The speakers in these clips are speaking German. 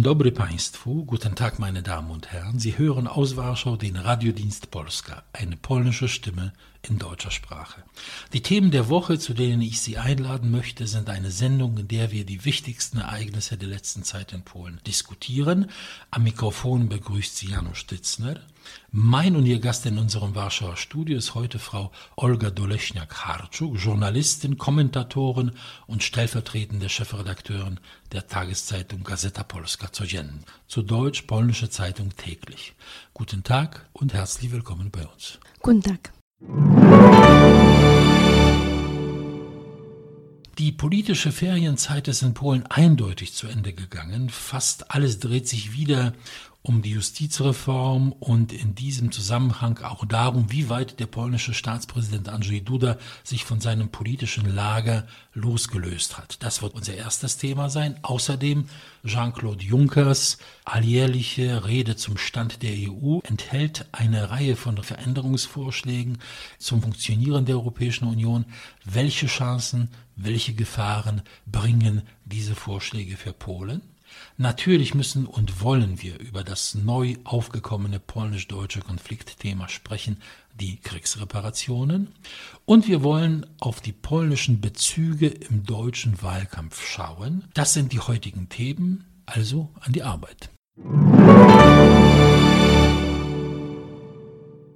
Dzień dobry Państwu, guten Tag meine Damen und Herren. Sie hören aus Warschau den Radiodienst Polska, eine polnische Stimme in deutscher Sprache. Die Themen der Woche, zu denen ich Sie einladen möchte, sind eine Sendung, in der wir die wichtigsten Ereignisse der letzten Zeit in Polen diskutieren. Am Mikrofon begrüßt Sie Janusz Stitzner. Mein und Ihr Gast in unserem Warschauer Studio ist heute Frau Olga Doleschniak-Harczuk, Journalistin, Kommentatorin und stellvertretende Chefredakteurin der Tageszeitung Gazeta Polska Codziennie, zu Deutsch Polnische Zeitung täglich. Guten Tag und herzlich willkommen bei uns. Guten Tag. Die politische Ferienzeit ist in Polen eindeutig zu Ende gegangen. Fast alles dreht sich wieder um die Justizreform und in diesem Zusammenhang auch darum, wie weit der polnische Staatspräsident Andrzej Duda sich von seinem politischen Lager losgelöst hat. Das wird unser erstes Thema sein. Außerdem Jean-Claude Junckers alljährliche Rede zum Stand der EU enthält eine Reihe von Veränderungsvorschlägen zum Funktionieren der Europäischen Union. Welche Chancen, welche Gefahren bringen diese Vorschläge für Polen? Natürlich müssen und wollen wir über das neu aufgekommene polnisch-deutsche Konfliktthema sprechen, die Kriegsreparationen. Und wir wollen auf die polnischen Bezüge im deutschen Wahlkampf schauen. Das sind die heutigen Themen, also an die Arbeit.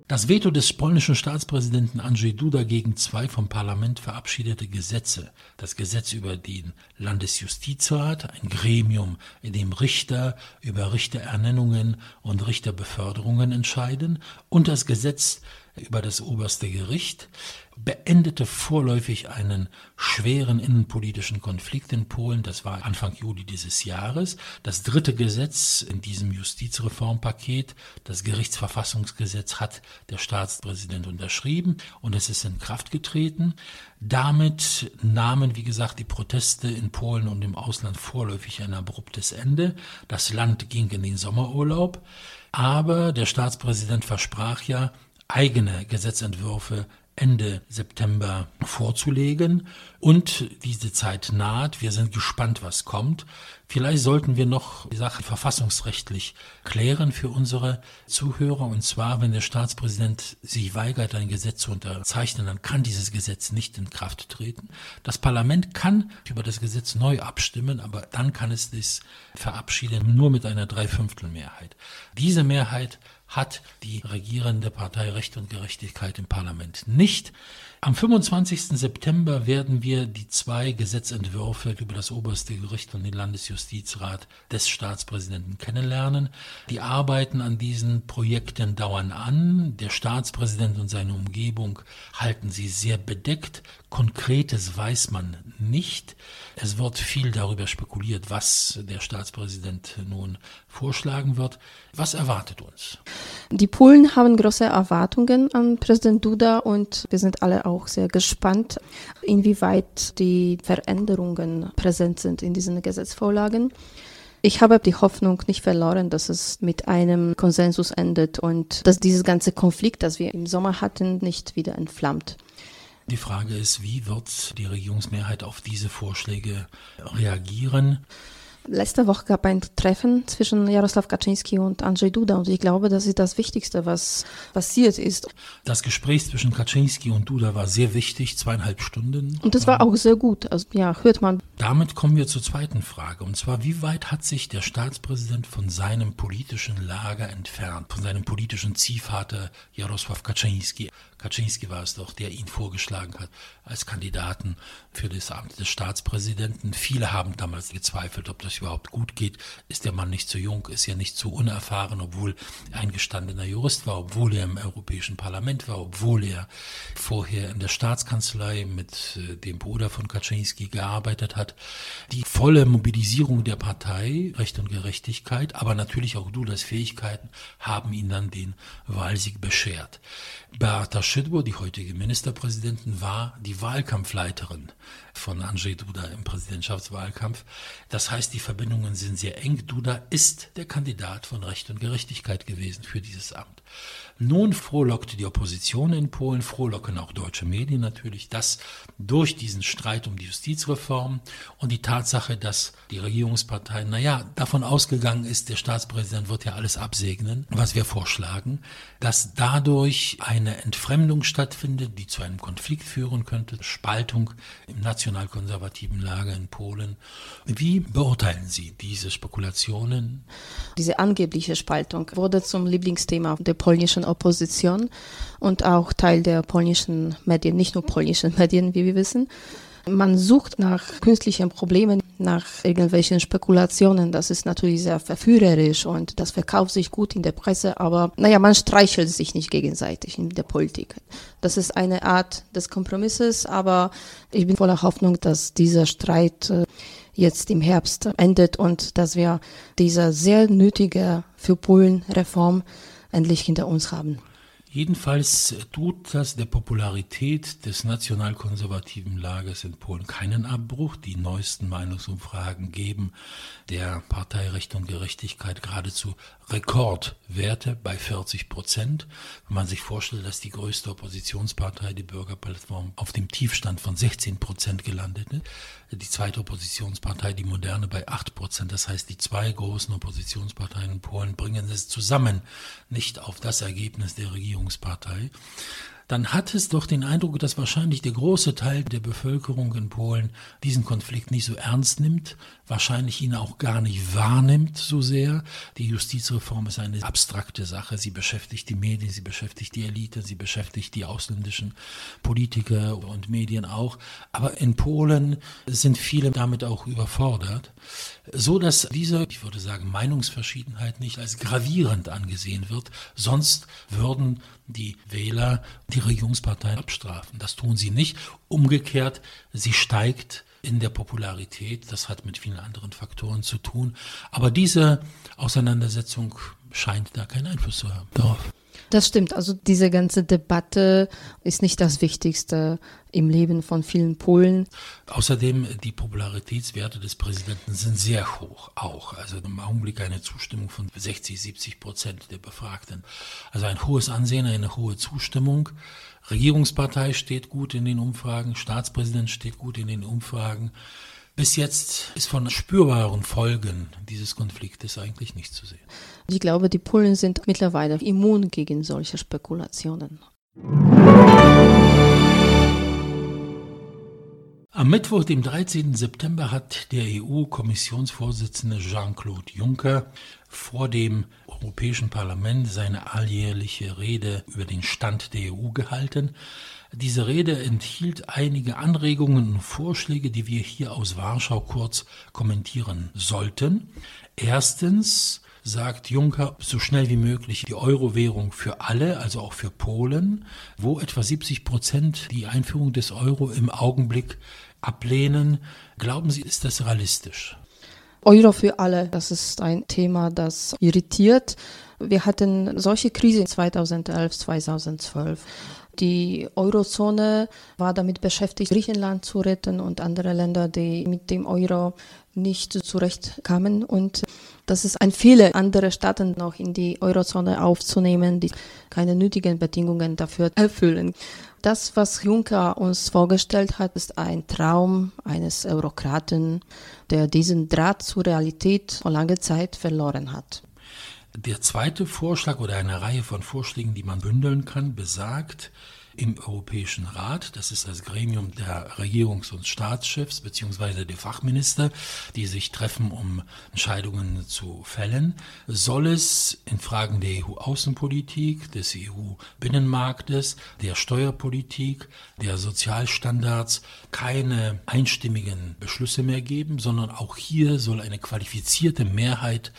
Das Veto des polnischen Staatspräsidenten Andrzej Duda gegen zwei vom Parlament verabschiedete Gesetze, das Gesetz über den Landesjustizrat, ein Gremium, in dem Richter über Richterernennungen und Richterbeförderungen entscheiden, und das Gesetz über das oberste Gericht, beendete vorläufig einen schweren innenpolitischen Konflikt in Polen. Das war Anfang Juli dieses Jahres. Das dritte Gesetz in diesem Justizreformpaket, das Gerichtsverfassungsgesetz, hat der Staatspräsident unterschrieben und es ist in Kraft getreten. Damit nahmen, wie gesagt, die Proteste in Polen und im Ausland vorläufig ein abruptes Ende. Das Land ging in den Sommerurlaub. Aber der Staatspräsident versprach ja, eigene Gesetzentwürfe Ende September vorzulegen. Und diese Zeit naht. Wir sind gespannt, was kommt. Vielleicht sollten wir noch die Sache verfassungsrechtlich klären für unsere Zuhörer. Und zwar, wenn der Staatspräsident sich weigert, ein Gesetz zu unterzeichnen, dann kann dieses Gesetz nicht in Kraft treten. Das Parlament kann über das Gesetz neu abstimmen, aber dann kann es das verabschieden, nur mit einer Dreiviertelmehrheit. Diese Mehrheit hat die regierende Partei Recht und Gerechtigkeit im Parlament nicht. Am 25. September werden wir die zwei Gesetzentwürfe über das oberste Gericht und den Landesjustizrat des Staatspräsidenten kennenlernen. Die Arbeiten an diesen Projekten dauern an. Der Staatspräsident und seine Umgebung halten sie sehr bedeckt. Konkretes weiß man nicht. Es wird viel darüber spekuliert, was der Staatspräsident nun vorschlagen wird. Was erwartet uns? Die Polen haben große Erwartungen an Präsident Duda und wir sind alle auch sehr gespannt, inwieweit die Veränderungen präsent sind in diesen Gesetzvorlagen. Ich habe die Hoffnung nicht verloren, dass es mit einem Konsensus endet und dass dieses ganze Konflikt, das wir im Sommer hatten, nicht wieder entflammt. Die Frage ist, wie wird die Regierungsmehrheit auf diese Vorschläge reagieren? Letzte Woche gab ein Treffen zwischen Jaroslaw Kaczynski und Andrzej Duda und ich glaube, das ist das Wichtigste, was passiert ist. Das Gespräch zwischen Kaczynski und Duda war sehr wichtig, zweieinhalb Stunden. Und das war auch sehr gut, also ja, hört man. Damit kommen wir zur zweiten Frage und zwar, wie weit hat sich der Staatspräsident von seinem politischen Lager entfernt, von seinem politischen Ziehvater Jaroslaw Kaczynski? Kaczynski war es doch, der ihn vorgeschlagen hat als Kandidaten für das Amt des Staatspräsidenten. Viele haben damals gezweifelt, ob das überhaupt gut geht. Ist der Mann nicht zu jung, ist er nicht zu unerfahren, obwohl er ein gestandener Jurist war, obwohl er im Europäischen Parlament war, obwohl er vorher in der Staatskanzlei mit äh, dem Bruder von Kaczynski gearbeitet hat. Die volle Mobilisierung der Partei, Recht und Gerechtigkeit, aber natürlich auch Dudas Fähigkeiten haben ihn dann den Wahlsieg beschert. Beata Szydło, die heutige Ministerpräsidentin, war die Wahlkampfleiterin von Andrzej Duda im Präsidentschaftswahlkampf. Das heißt, die Verbindungen sind sehr eng. Duda ist der Kandidat von Recht und Gerechtigkeit gewesen für dieses Amt. Nun frohlockt die Opposition in Polen, frohlocken auch deutsche Medien natürlich, dass durch diesen Streit um die Justizreform und die Tatsache, dass die Regierungspartei, naja, davon ausgegangen ist, der Staatspräsident wird ja alles absegnen, was wir vorschlagen, dass dadurch eine Entfremdung stattfindet, die zu einem Konflikt führen könnte, Spaltung im nationalkonservativen Lager in Polen. Wie beurteilen Sie diese Spekulationen? Diese angebliche Spaltung wurde zum Lieblingsthema der polnischen Opposition und auch Teil der polnischen Medien, nicht nur polnischen Medien, wie wir wissen. Man sucht nach künstlichen Problemen, nach irgendwelchen Spekulationen. Das ist natürlich sehr verführerisch und das verkauft sich gut in der Presse, aber naja, man streichelt sich nicht gegenseitig in der Politik. Das ist eine Art des Kompromisses, aber ich bin voller Hoffnung, dass dieser Streit äh, jetzt im Herbst endet und dass wir diese sehr nötige für Polen Reform endlich hinter uns haben. Jedenfalls tut das der Popularität des nationalkonservativen Lagers in Polen keinen Abbruch. Die neuesten Meinungsumfragen geben der Partei Recht und Gerechtigkeit geradezu Rekordwerte bei 40 Prozent. Wenn man sich vorstellt, dass die größte Oppositionspartei, die Bürgerplattform, auf dem Tiefstand von 16 Prozent gelandet ist, die zweite Oppositionspartei, die Moderne, bei 8 Prozent. Das heißt, die zwei großen Oppositionsparteien in Polen bringen es zusammen nicht auf das Ergebnis der Regierungspartei dann hat es doch den Eindruck, dass wahrscheinlich der große Teil der Bevölkerung in Polen diesen Konflikt nicht so ernst nimmt, wahrscheinlich ihn auch gar nicht wahrnimmt so sehr. Die Justizreform ist eine abstrakte Sache. Sie beschäftigt die Medien, sie beschäftigt die Elite, sie beschäftigt die ausländischen Politiker und Medien auch. Aber in Polen sind viele damit auch überfordert, so dass diese, ich würde sagen, Meinungsverschiedenheit nicht als gravierend angesehen wird. Sonst würden die Wähler die Regierungsparteien abstrafen. Das tun sie nicht. Umgekehrt, sie steigt in der Popularität. Das hat mit vielen anderen Faktoren zu tun. Aber diese Auseinandersetzung scheint da keinen Einfluss zu haben darauf. Das stimmt. Also diese ganze Debatte ist nicht das Wichtigste im Leben von vielen Polen. Außerdem die Popularitätswerte des Präsidenten sind sehr hoch, auch. Also im Augenblick eine Zustimmung von 60, 70 Prozent der Befragten. Also ein hohes Ansehen, eine hohe Zustimmung. Regierungspartei steht gut in den Umfragen, Staatspräsident steht gut in den Umfragen. Bis jetzt ist von spürbaren Folgen dieses Konfliktes eigentlich nichts zu sehen. Ich glaube, die Polen sind mittlerweile immun gegen solche Spekulationen. Am Mittwoch, dem 13. September, hat der EU-Kommissionsvorsitzende Jean-Claude Juncker vor dem Europäischen Parlament seine alljährliche Rede über den Stand der EU gehalten. Diese Rede enthielt einige Anregungen und Vorschläge, die wir hier aus Warschau kurz kommentieren sollten. Erstens sagt Juncker so schnell wie möglich die Euro-Währung für alle, also auch für Polen, wo etwa 70 Prozent die Einführung des Euro im Augenblick ablehnen. Glauben Sie, ist das realistisch? Euro für alle, das ist ein Thema, das irritiert. Wir hatten solche Krise 2011, 2012. Die Eurozone war damit beschäftigt, Griechenland zu retten und andere Länder, die mit dem Euro nicht zurechtkamen. Und das ist ein Fehler, andere Staaten noch in die Eurozone aufzunehmen, die keine nötigen Bedingungen dafür erfüllen. Das, was Juncker uns vorgestellt hat, ist ein Traum eines Eurokraten, der diesen Draht zur Realität vor langer Zeit verloren hat. Der zweite Vorschlag oder eine Reihe von Vorschlägen, die man bündeln kann, besagt, im Europäischen Rat, das ist das Gremium der Regierungs- und Staatschefs bzw. der Fachminister, die sich treffen, um Entscheidungen zu fällen, soll es in Fragen der EU-Außenpolitik, des EU-Binnenmarktes, der Steuerpolitik, der Sozialstandards keine einstimmigen Beschlüsse mehr geben, sondern auch hier soll eine qualifizierte Mehrheit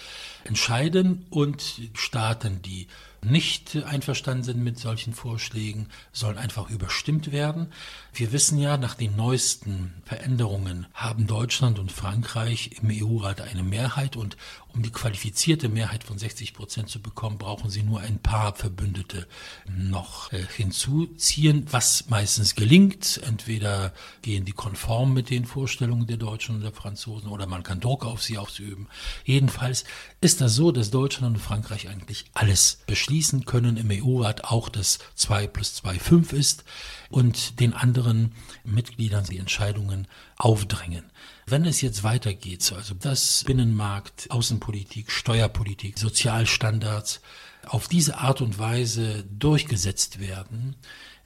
entscheiden und Staaten, die nicht einverstanden sind mit solchen Vorschlägen, sollen einfach überstimmt werden. Wir wissen ja, nach den neuesten Veränderungen haben Deutschland und Frankreich im EU-Rat eine Mehrheit und um die qualifizierte Mehrheit von 60 Prozent zu bekommen, brauchen sie nur ein paar Verbündete noch äh, hinzuziehen, was meistens gelingt. Entweder gehen die konform mit den Vorstellungen der Deutschen und der Franzosen oder man kann Druck auf sie ausüben. Jedenfalls ist das so, dass Deutschland und Frankreich eigentlich alles beschließen können im EU-Rat, auch dass 2 plus 2 5 ist und den anderen Mitgliedern die Entscheidungen aufdrängen. Wenn es jetzt weitergeht, also das Binnenmarkt, Außenpolitik, Steuerpolitik, Sozialstandards auf diese Art und Weise durchgesetzt werden,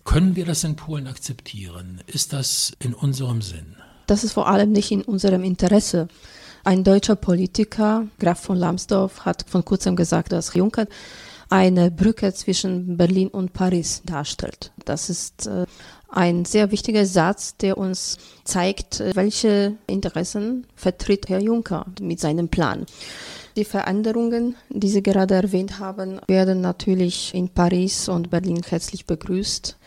können wir das in Polen akzeptieren? Ist das in unserem Sinn? Das ist vor allem nicht in unserem Interesse. Ein deutscher Politiker, Graf von Lambsdorff, hat vor kurzem gesagt, dass Juncker eine Brücke zwischen Berlin und Paris darstellt. Das ist äh, ein sehr wichtiger Satz, der uns zeigt, äh, welche Interessen vertritt Herr Juncker mit seinem Plan. Die Veränderungen, die Sie gerade erwähnt haben, werden natürlich in Paris und Berlin herzlich begrüßt,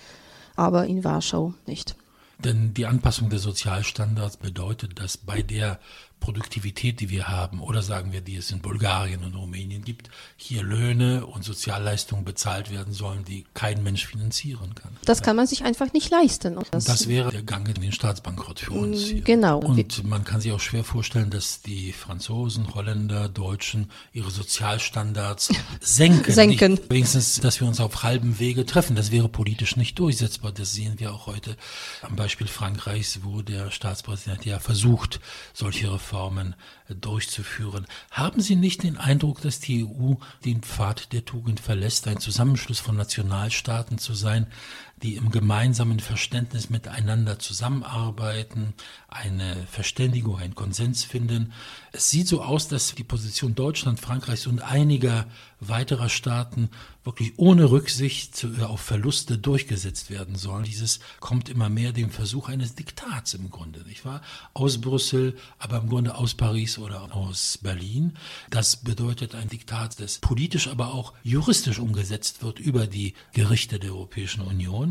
aber in Warschau nicht. Denn die Anpassung der Sozialstandards bedeutet, dass bei der Produktivität, die wir haben, oder sagen wir, die es in Bulgarien und Rumänien gibt, hier Löhne und Sozialleistungen bezahlt werden sollen, die kein Mensch finanzieren kann. Das kann man sich einfach nicht leisten. Das, das wäre der Gang in den Staatsbankrott für uns. Hier. Genau. Und man kann sich auch schwer vorstellen, dass die Franzosen, Holländer, Deutschen ihre Sozialstandards senken. senken. Nicht, wenigstens, dass wir uns auf halbem Wege treffen. Das wäre politisch nicht durchsetzbar. Das sehen wir auch heute am Beispiel Frankreichs, wo der Staatspräsident ja versucht, solche Reformen Reformen durchzuführen. Haben Sie nicht den Eindruck, dass die EU den Pfad der Tugend verlässt, ein Zusammenschluss von Nationalstaaten zu sein, die im gemeinsamen Verständnis miteinander zusammenarbeiten, eine Verständigung, einen Konsens finden. Es sieht so aus, dass die Position Deutschland, Frankreichs und einiger weiterer Staaten wirklich ohne Rücksicht auf Verluste durchgesetzt werden sollen. Dieses kommt immer mehr dem Versuch eines Diktats im Grunde, nicht wahr? Aus Brüssel, aber im Grunde aus Paris oder aus Berlin. Das bedeutet ein Diktat, das politisch, aber auch juristisch umgesetzt wird über die Gerichte der Europäischen Union.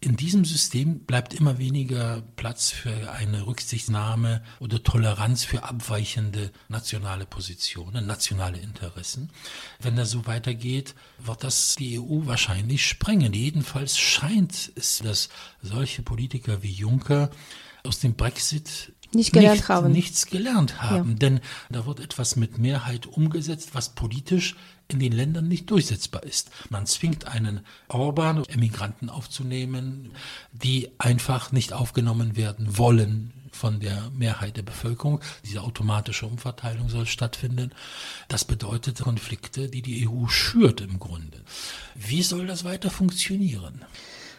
In diesem System bleibt immer weniger Platz für eine Rücksichtnahme oder Toleranz für abweichende nationale Positionen, nationale Interessen. Wenn das so weitergeht, wird das die EU wahrscheinlich sprengen. Jedenfalls scheint es, dass solche Politiker wie Juncker aus dem Brexit nicht gelernt nicht, haben. nichts gelernt haben. Ja. Denn da wird etwas mit Mehrheit umgesetzt, was politisch in den Ländern nicht durchsetzbar ist. Man zwingt einen Orban, Emigranten aufzunehmen, die einfach nicht aufgenommen werden wollen von der Mehrheit der Bevölkerung. Diese automatische Umverteilung soll stattfinden. Das bedeutet Konflikte, die die EU schürt im Grunde. Wie soll das weiter funktionieren?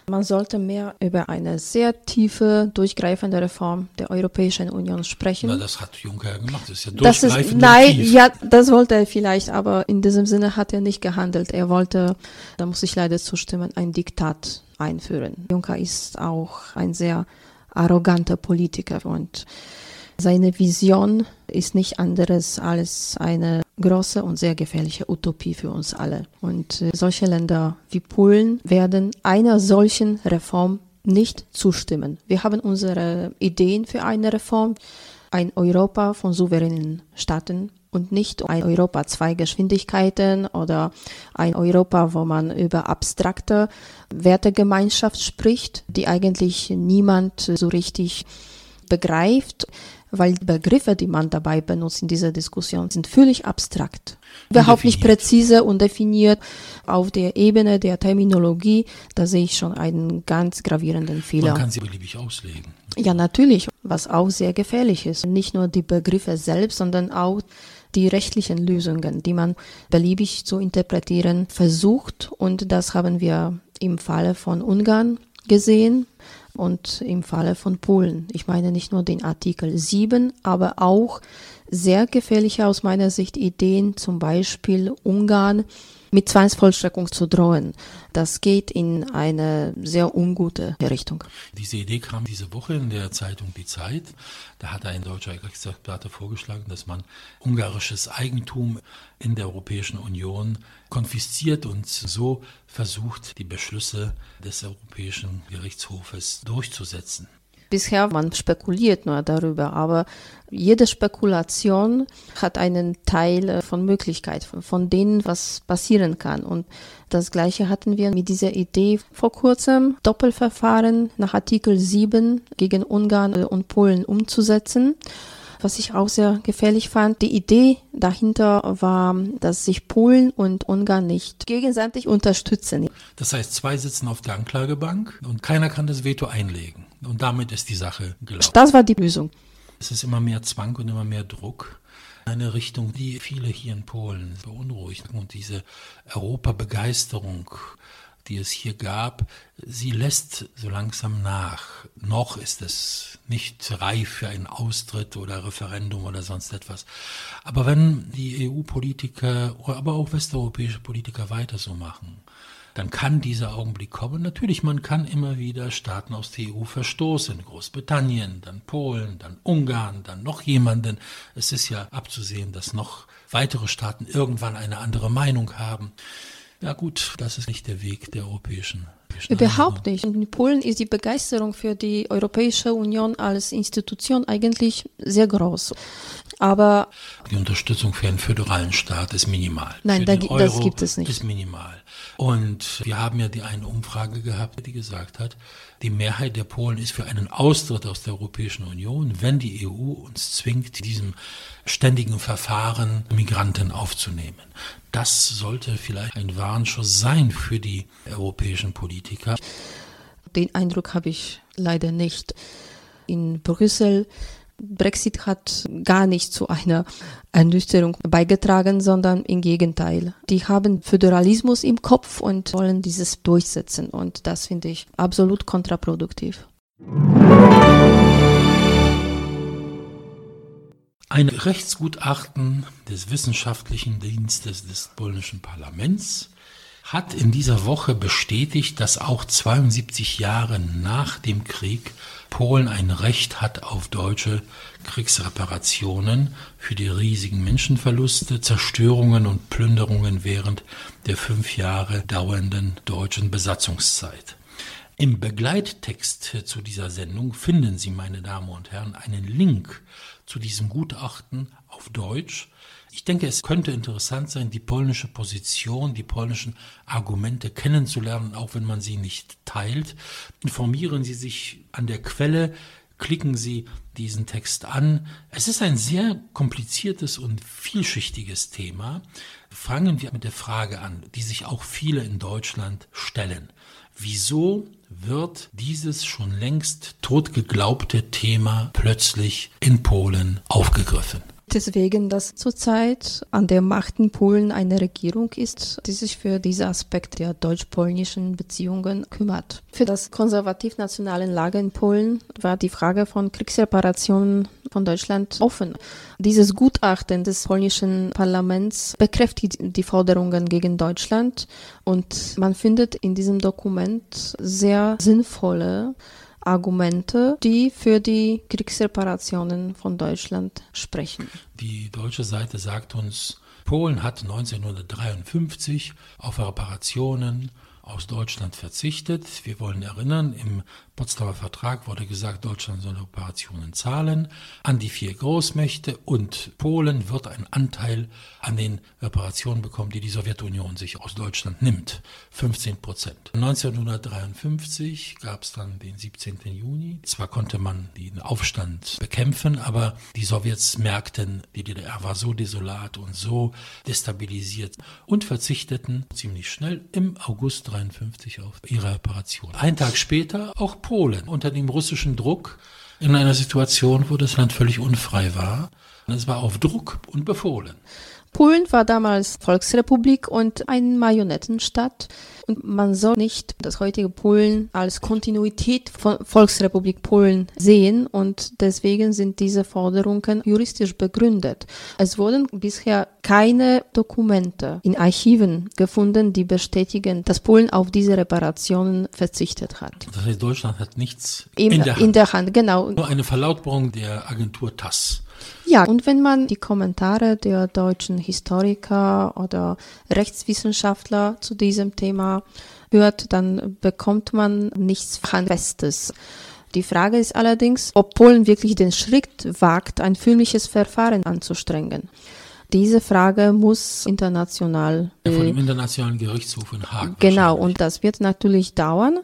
Man sollte mehr über eine sehr tiefe, durchgreifende Reform der Europäischen Union sprechen. Na, das hat Juncker ja gemacht. Das ist ja das ist, Nein, ja, das wollte er vielleicht, aber in diesem Sinne hat er nicht gehandelt. Er wollte, da muss ich leider zustimmen, ein Diktat einführen. Juncker ist auch ein sehr arroganter Politiker und seine Vision ist nicht anderes als eine große und sehr gefährliche Utopie für uns alle. Und äh, solche Länder wie Polen werden einer solchen Reform nicht zustimmen. Wir haben unsere Ideen für eine Reform, ein Europa von souveränen Staaten und nicht ein Europa zwei Geschwindigkeiten oder ein Europa, wo man über abstrakte Wertegemeinschaft spricht, die eigentlich niemand so richtig begreift weil die Begriffe, die man dabei benutzt in dieser Diskussion, sind völlig abstrakt. Überhaupt nicht präzise und definiert auf der Ebene der Terminologie. Da sehe ich schon einen ganz gravierenden Fehler. Man kann sie beliebig auslegen. Ja, natürlich, was auch sehr gefährlich ist. Nicht nur die Begriffe selbst, sondern auch die rechtlichen Lösungen, die man beliebig zu interpretieren versucht. Und das haben wir im Falle von Ungarn gesehen und im Falle von Polen. Ich meine nicht nur den Artikel 7, aber auch sehr gefährliche aus meiner Sicht Ideen, zum Beispiel Ungarn mit Zwangsvollstreckung zu drohen. Das geht in eine sehr ungute Richtung. Diese Idee kam diese Woche in der Zeitung Die Zeit. Da hat ein deutscher Experte vorgeschlagen, dass man ungarisches Eigentum in der Europäischen Union konfisziert und so versucht, die Beschlüsse des Europäischen Gerichtshofes durchzusetzen. Bisher man spekuliert nur darüber, aber jede Spekulation hat einen Teil äh, von Möglichkeit, von denen, was passieren kann. Und das Gleiche hatten wir mit dieser Idee vor kurzem, Doppelverfahren nach Artikel 7 gegen Ungarn und Polen umzusetzen was ich auch sehr gefährlich fand. Die Idee dahinter war, dass sich Polen und Ungarn nicht gegenseitig unterstützen. Das heißt, zwei sitzen auf der Anklagebank und keiner kann das Veto einlegen. Und damit ist die Sache gelaufen. Das war die Lösung. Es ist immer mehr Zwang und immer mehr Druck. Eine Richtung, die viele hier in Polen beunruhigt. Und diese Europabegeisterung, die es hier gab, sie lässt so langsam nach. Noch ist es nicht reif für einen Austritt oder Referendum oder sonst etwas. Aber wenn die EU-Politiker, aber auch westeuropäische Politiker weiter so machen, dann kann dieser Augenblick kommen. Natürlich, man kann immer wieder Staaten aus der EU verstoßen. Großbritannien, dann Polen, dann Ungarn, dann noch jemanden. Es ist ja abzusehen, dass noch weitere Staaten irgendwann eine andere Meinung haben. Ja gut, das ist nicht der Weg der europäischen Überhaupt nicht. In Polen ist die Begeisterung für die Europäische Union als Institution eigentlich sehr groß. Aber die Unterstützung für einen föderalen Staat ist minimal. Nein, da, das gibt es nicht. Ist minimal. Und wir haben ja die eine Umfrage gehabt, die gesagt hat, die Mehrheit der Polen ist für einen Austritt aus der Europäischen Union, wenn die EU uns zwingt, diesem ständigen Verfahren Migranten aufzunehmen. Das sollte vielleicht ein Warnschuss sein für die europäischen Politiker. Den Eindruck habe ich leider nicht. In Brüssel Brexit hat gar nicht zu einer Ernüchterung beigetragen, sondern im Gegenteil. Die haben Föderalismus im Kopf und wollen dieses durchsetzen und das finde ich absolut kontraproduktiv. Ein Rechtsgutachten des Wissenschaftlichen Dienstes des polnischen Parlaments hat in dieser Woche bestätigt, dass auch 72 Jahre nach dem Krieg Polen ein Recht hat auf deutsche Kriegsreparationen für die riesigen Menschenverluste, Zerstörungen und Plünderungen während der fünf Jahre dauernden deutschen Besatzungszeit. Im Begleittext zu dieser Sendung finden Sie, meine Damen und Herren, einen Link zu diesem Gutachten auf Deutsch ich denke, es könnte interessant sein, die polnische Position, die polnischen Argumente kennenzulernen, auch wenn man sie nicht teilt. Informieren Sie sich an der Quelle, klicken Sie diesen Text an. Es ist ein sehr kompliziertes und vielschichtiges Thema. Fangen wir mit der Frage an, die sich auch viele in Deutschland stellen. Wieso wird dieses schon längst totgeglaubte Thema plötzlich in Polen aufgegriffen? Deswegen, dass zurzeit an der Macht in Polen eine Regierung ist, die sich für diesen Aspekt der deutsch-polnischen Beziehungen kümmert. Für das konservativ-nationale Lager in Polen war die Frage von Kriegsreparationen von Deutschland offen. Dieses Gutachten des polnischen Parlaments bekräftigt die Forderungen gegen Deutschland und man findet in diesem Dokument sehr sinnvolle Argumente, die für die Kriegsreparationen von Deutschland sprechen. Die deutsche Seite sagt uns, Polen hat 1953 auf Reparationen aus Deutschland verzichtet. Wir wollen erinnern, im Potsdamer Vertrag wurde gesagt, Deutschland soll Operationen zahlen an die vier Großmächte und Polen wird einen Anteil an den Reparationen bekommen, die die Sowjetunion sich aus Deutschland nimmt. 15 Prozent. 1953 gab es dann den 17. Juni. Zwar konnte man den Aufstand bekämpfen, aber die Sowjets merkten, die DDR war so desolat und so destabilisiert und verzichteten ziemlich schnell im August 1953 auf ihre Reparation. Ein Tag später auch Polen unter dem russischen Druck in einer Situation, wo das Land völlig unfrei war. Es war auf Druck und befohlen. Polen war damals Volksrepublik und ein Marionettenstaat. Und man soll nicht das heutige Polen als Kontinuität von Volksrepublik Polen sehen. Und deswegen sind diese Forderungen juristisch begründet. Es wurden bisher keine Dokumente in Archiven gefunden, die bestätigen, dass Polen auf diese Reparationen verzichtet hat. Das heißt, Deutschland hat nichts in, in, der, Hand. in der Hand. Genau. Nur eine Verlautbarung der Agentur TASS. Ja, und wenn man die Kommentare der deutschen Historiker oder Rechtswissenschaftler zu diesem Thema hört, dann bekommt man nichts Handfestes. Die Frage ist allerdings, ob Polen wirklich den Schritt wagt, ein führliches Verfahren anzustrengen. Diese Frage muss international. Ja, von dem Internationalen Gerichtshof in Haag. Genau, und das wird natürlich dauern.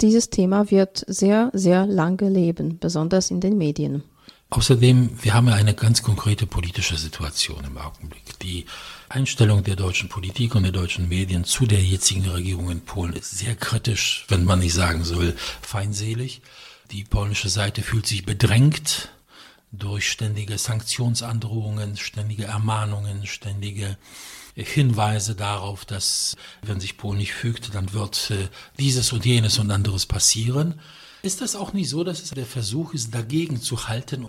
Dieses Thema wird sehr, sehr lange leben, besonders in den Medien. Außerdem, wir haben ja eine ganz konkrete politische Situation im Augenblick. Die Einstellung der deutschen Politik und der deutschen Medien zu der jetzigen Regierung in Polen ist sehr kritisch, wenn man nicht sagen soll, feindselig. Die polnische Seite fühlt sich bedrängt durch ständige Sanktionsandrohungen, ständige Ermahnungen, ständige Hinweise darauf, dass wenn sich Polen nicht fügt, dann wird äh, dieses und jenes und anderes passieren. Ist das auch nicht so, dass es der Versuch ist, dagegen zu halten?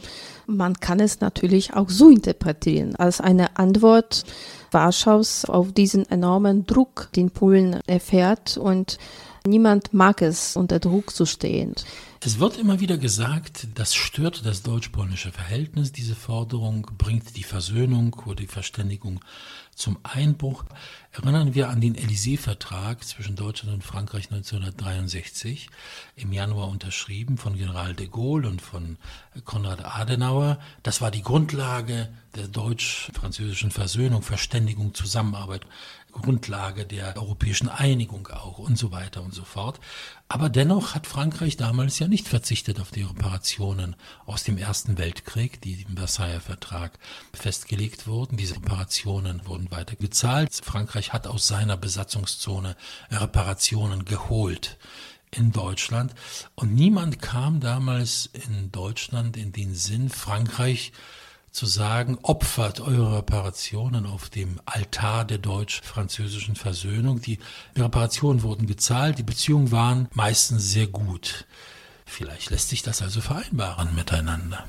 Man kann es natürlich auch so interpretieren, als eine Antwort Warschaus auf diesen enormen Druck, den Polen erfährt und niemand mag es, unter Druck zu stehen. Es wird immer wieder gesagt, das stört das deutsch-polnische Verhältnis, diese Forderung bringt die Versöhnung oder die Verständigung zum Einbruch. Erinnern wir an den Élysée-Vertrag zwischen Deutschland und Frankreich 1963, im Januar unterschrieben von General de Gaulle und von Konrad Adenauer. Das war die Grundlage der deutsch-französischen Versöhnung, Verständigung, Zusammenarbeit. Grundlage der europäischen Einigung auch und so weiter und so fort. Aber dennoch hat Frankreich damals ja nicht verzichtet auf die Reparationen aus dem Ersten Weltkrieg, die im Versailler Vertrag festgelegt wurden. Diese Reparationen wurden weiter gezahlt. Frankreich hat aus seiner Besatzungszone Reparationen geholt in Deutschland. Und niemand kam damals in Deutschland in den Sinn, Frankreich zu sagen, opfert eure Reparationen auf dem Altar der deutsch-französischen Versöhnung. Die Reparationen wurden gezahlt, die Beziehungen waren meistens sehr gut. Vielleicht lässt sich das also vereinbaren miteinander.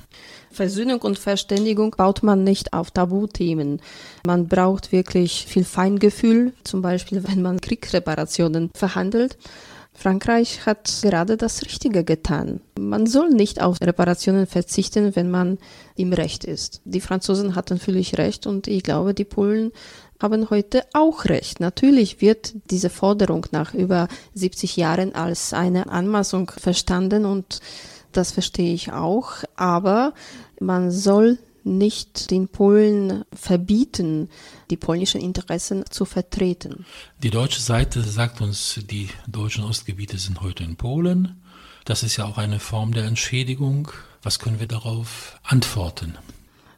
Versöhnung und Verständigung baut man nicht auf Tabuthemen. Man braucht wirklich viel Feingefühl, zum Beispiel wenn man Kriegsreparationen verhandelt. Frankreich hat gerade das Richtige getan. Man soll nicht auf Reparationen verzichten, wenn man im Recht ist. Die Franzosen hatten völlig recht und ich glaube, die Polen haben heute auch recht. Natürlich wird diese Forderung nach über 70 Jahren als eine Anmaßung verstanden und das verstehe ich auch, aber man soll nicht den Polen verbieten, die polnischen Interessen zu vertreten. Die deutsche Seite sagt uns, die deutschen Ostgebiete sind heute in Polen. Das ist ja auch eine Form der Entschädigung. Was können wir darauf antworten?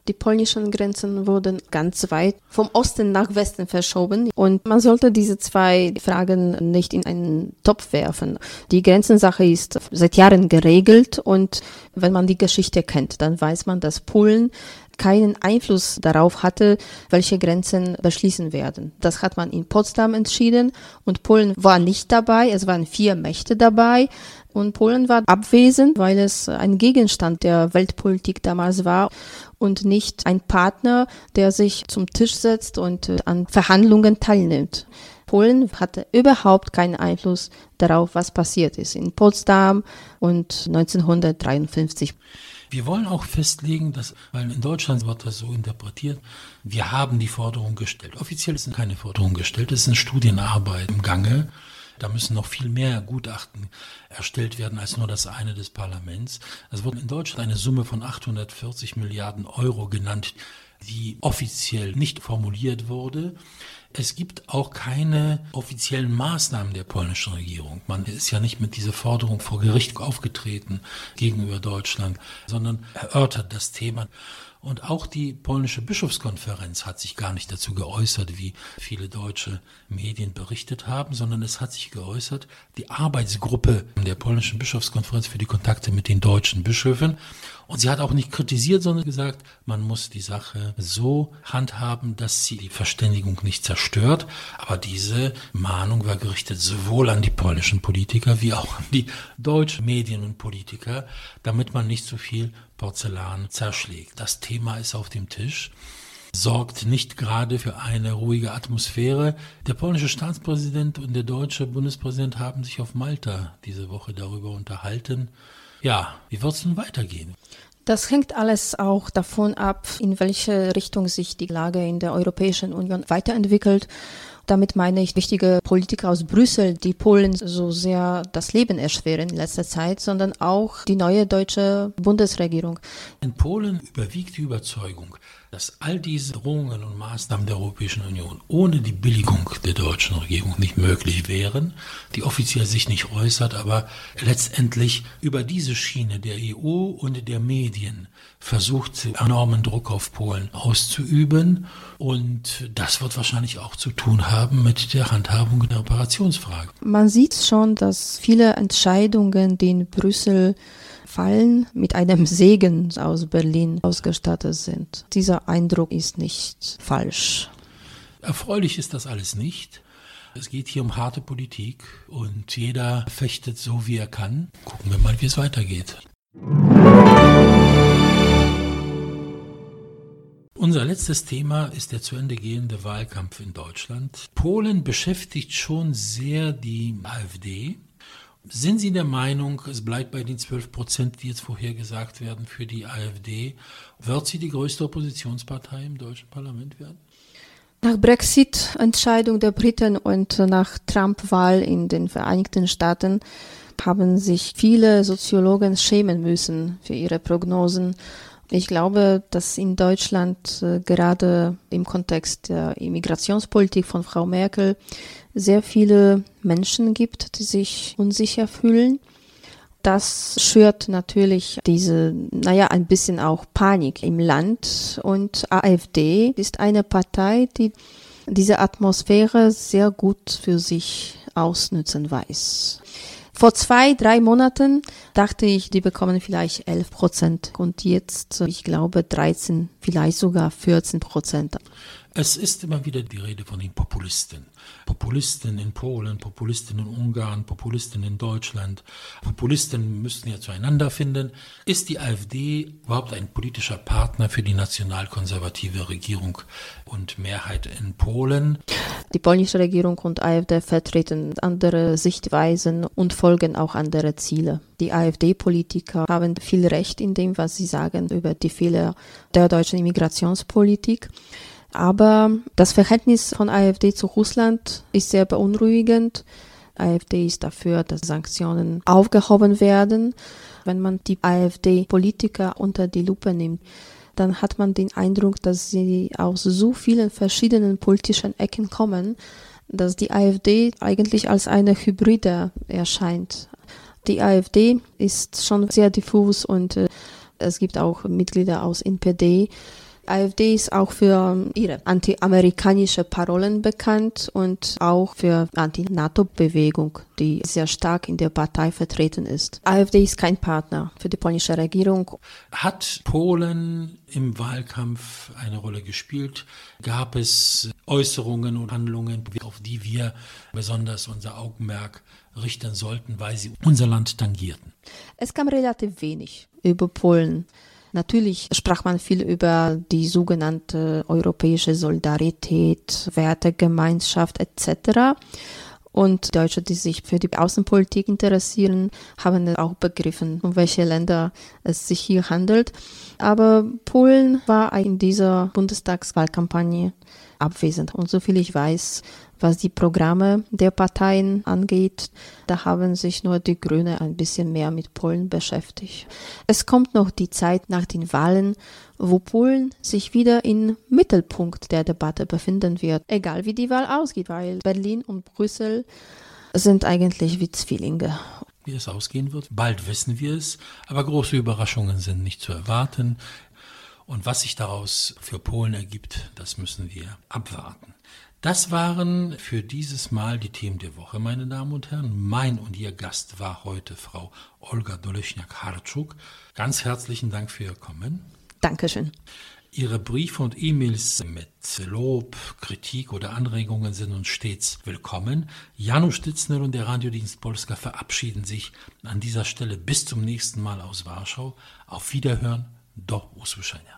Die polnischen Grenzen wurden ganz weit vom Osten nach Westen verschoben und man sollte diese zwei Fragen nicht in einen Topf werfen. Die Grenzensache ist seit Jahren geregelt und wenn man die Geschichte kennt, dann weiß man, dass Polen keinen Einfluss darauf hatte, welche Grenzen beschließen werden. Das hat man in Potsdam entschieden und Polen war nicht dabei. Es waren vier Mächte dabei und Polen war abwesend, weil es ein Gegenstand der Weltpolitik damals war und nicht ein Partner, der sich zum Tisch setzt und äh, an Verhandlungen teilnimmt. Polen hatte überhaupt keinen Einfluss darauf, was passiert ist in Potsdam und 1953. Wir wollen auch festlegen, dass, weil in Deutschland wird das so interpretiert, wir haben die Forderung gestellt. Offiziell sind keine Forderungen gestellt, es ist eine Studienarbeit im Gange. Da müssen noch viel mehr Gutachten erstellt werden als nur das eine des Parlaments. Es wurde in Deutschland eine Summe von 840 Milliarden Euro genannt, die offiziell nicht formuliert wurde. Es gibt auch keine offiziellen Maßnahmen der polnischen Regierung. Man ist ja nicht mit dieser Forderung vor Gericht aufgetreten gegenüber Deutschland, sondern erörtert das Thema. Und auch die polnische Bischofskonferenz hat sich gar nicht dazu geäußert, wie viele deutsche Medien berichtet haben, sondern es hat sich geäußert, die Arbeitsgruppe der polnischen Bischofskonferenz für die Kontakte mit den deutschen Bischöfen. Und sie hat auch nicht kritisiert, sondern gesagt, man muss die Sache so handhaben, dass sie die Verständigung nicht zerstört. Aber diese Mahnung war gerichtet sowohl an die polnischen Politiker wie auch an die deutschen Medien und Politiker, damit man nicht so viel Porzellan zerschlägt. Das Thema ist auf dem Tisch sorgt nicht gerade für eine ruhige Atmosphäre. Der polnische Staatspräsident und der deutsche Bundespräsident haben sich auf Malta diese Woche darüber unterhalten. Ja, wie wird es nun weitergehen? Das hängt alles auch davon ab, in welche Richtung sich die Lage in der Europäischen Union weiterentwickelt. Damit meine ich wichtige Politiker aus Brüssel, die Polen so sehr das Leben erschweren in letzter Zeit, sondern auch die neue deutsche Bundesregierung. In Polen überwiegt die Überzeugung, dass all diese Drohungen und Maßnahmen der Europäischen Union ohne die Billigung der deutschen Regierung nicht möglich wären, die offiziell sich nicht äußert, aber letztendlich über diese Schiene der EU und der Medien versucht, enormen Druck auf Polen auszuüben. Und das wird wahrscheinlich auch zu tun haben mit der Handhabung der Operationsfrage. Man sieht schon, dass viele Entscheidungen, die in Brüssel Fallen mit einem Segen aus Berlin ausgestattet sind. Dieser Eindruck ist nicht falsch. Erfreulich ist das alles nicht. Es geht hier um harte Politik und jeder fechtet so, wie er kann. Gucken wir mal, wie es weitergeht. Unser letztes Thema ist der zu Ende gehende Wahlkampf in Deutschland. Polen beschäftigt schon sehr die AfD. Sind Sie der Meinung, es bleibt bei den 12 Prozent, die jetzt vorhergesagt werden für die AfD? Wird sie die größte Oppositionspartei im deutschen Parlament werden? Nach Brexit-Entscheidung der Briten und nach Trump-Wahl in den Vereinigten Staaten haben sich viele Soziologen schämen müssen für ihre Prognosen. Ich glaube, dass in Deutschland äh, gerade im Kontext der Immigrationspolitik von Frau Merkel sehr viele Menschen gibt, die sich unsicher fühlen. Das schürt natürlich diese, naja, ein bisschen auch Panik im Land. Und AfD ist eine Partei, die diese Atmosphäre sehr gut für sich ausnützen weiß. Vor zwei, drei Monaten dachte ich, die bekommen vielleicht 11 Prozent und jetzt, ich glaube, 13, vielleicht sogar 14 Prozent. Es ist immer wieder die Rede von den Populisten. Populisten in Polen, Populisten in Ungarn, Populisten in Deutschland. Populisten müssten ja zueinander finden. Ist die AfD überhaupt ein politischer Partner für die nationalkonservative Regierung und Mehrheit in Polen? Die polnische Regierung und AfD vertreten andere Sichtweisen und folgen auch andere Ziele. Die AfD-Politiker haben viel Recht in dem, was sie sagen über die Fehler der deutschen Immigrationspolitik. Aber das Verhältnis von AfD zu Russland ist sehr beunruhigend. AfD ist dafür, dass Sanktionen aufgehoben werden. Wenn man die AfD-Politiker unter die Lupe nimmt, dann hat man den Eindruck, dass sie aus so vielen verschiedenen politischen Ecken kommen, dass die AfD eigentlich als eine Hybride erscheint. Die AfD ist schon sehr diffus und äh, es gibt auch Mitglieder aus NPD, AfD ist auch für ihre anti-amerikanische Parolen bekannt und auch für Anti-NATO-Bewegung, die sehr stark in der Partei vertreten ist. AfD ist kein Partner für die polnische Regierung. Hat Polen im Wahlkampf eine Rolle gespielt? Gab es Äußerungen und Handlungen, auf die wir besonders unser Augenmerk richten sollten, weil sie unser Land tangierten? Es kam relativ wenig über Polen. Natürlich sprach man viel über die sogenannte europäische Solidarität, Wertegemeinschaft etc. Und Deutsche, die sich für die Außenpolitik interessieren, haben auch begriffen, um welche Länder es sich hier handelt. Aber Polen war in dieser Bundestagswahlkampagne abwesend. Und soviel ich weiß, was die Programme der Parteien angeht, da haben sich nur die Grüne ein bisschen mehr mit Polen beschäftigt. Es kommt noch die Zeit nach den Wahlen, wo Polen sich wieder im Mittelpunkt der Debatte befinden wird, egal wie die Wahl ausgeht, weil Berlin und Brüssel sind eigentlich wie Zwillinge. Wie es ausgehen wird, bald wissen wir es, aber große Überraschungen sind nicht zu erwarten. Und was sich daraus für Polen ergibt, das müssen wir abwarten. Das waren für dieses Mal die Themen der Woche, meine Damen und Herren. Mein und Ihr Gast war heute Frau Olga Doleschniak-Hartschuk. Ganz herzlichen Dank für Ihr Kommen. Dankeschön. Ihre Briefe und E-Mails mit Lob, Kritik oder Anregungen sind uns stets willkommen. Janusz Stitzner und der Radiodienst Polska verabschieden sich an dieser Stelle bis zum nächsten Mal aus Warschau. Auf Wiederhören, do usłyszenia.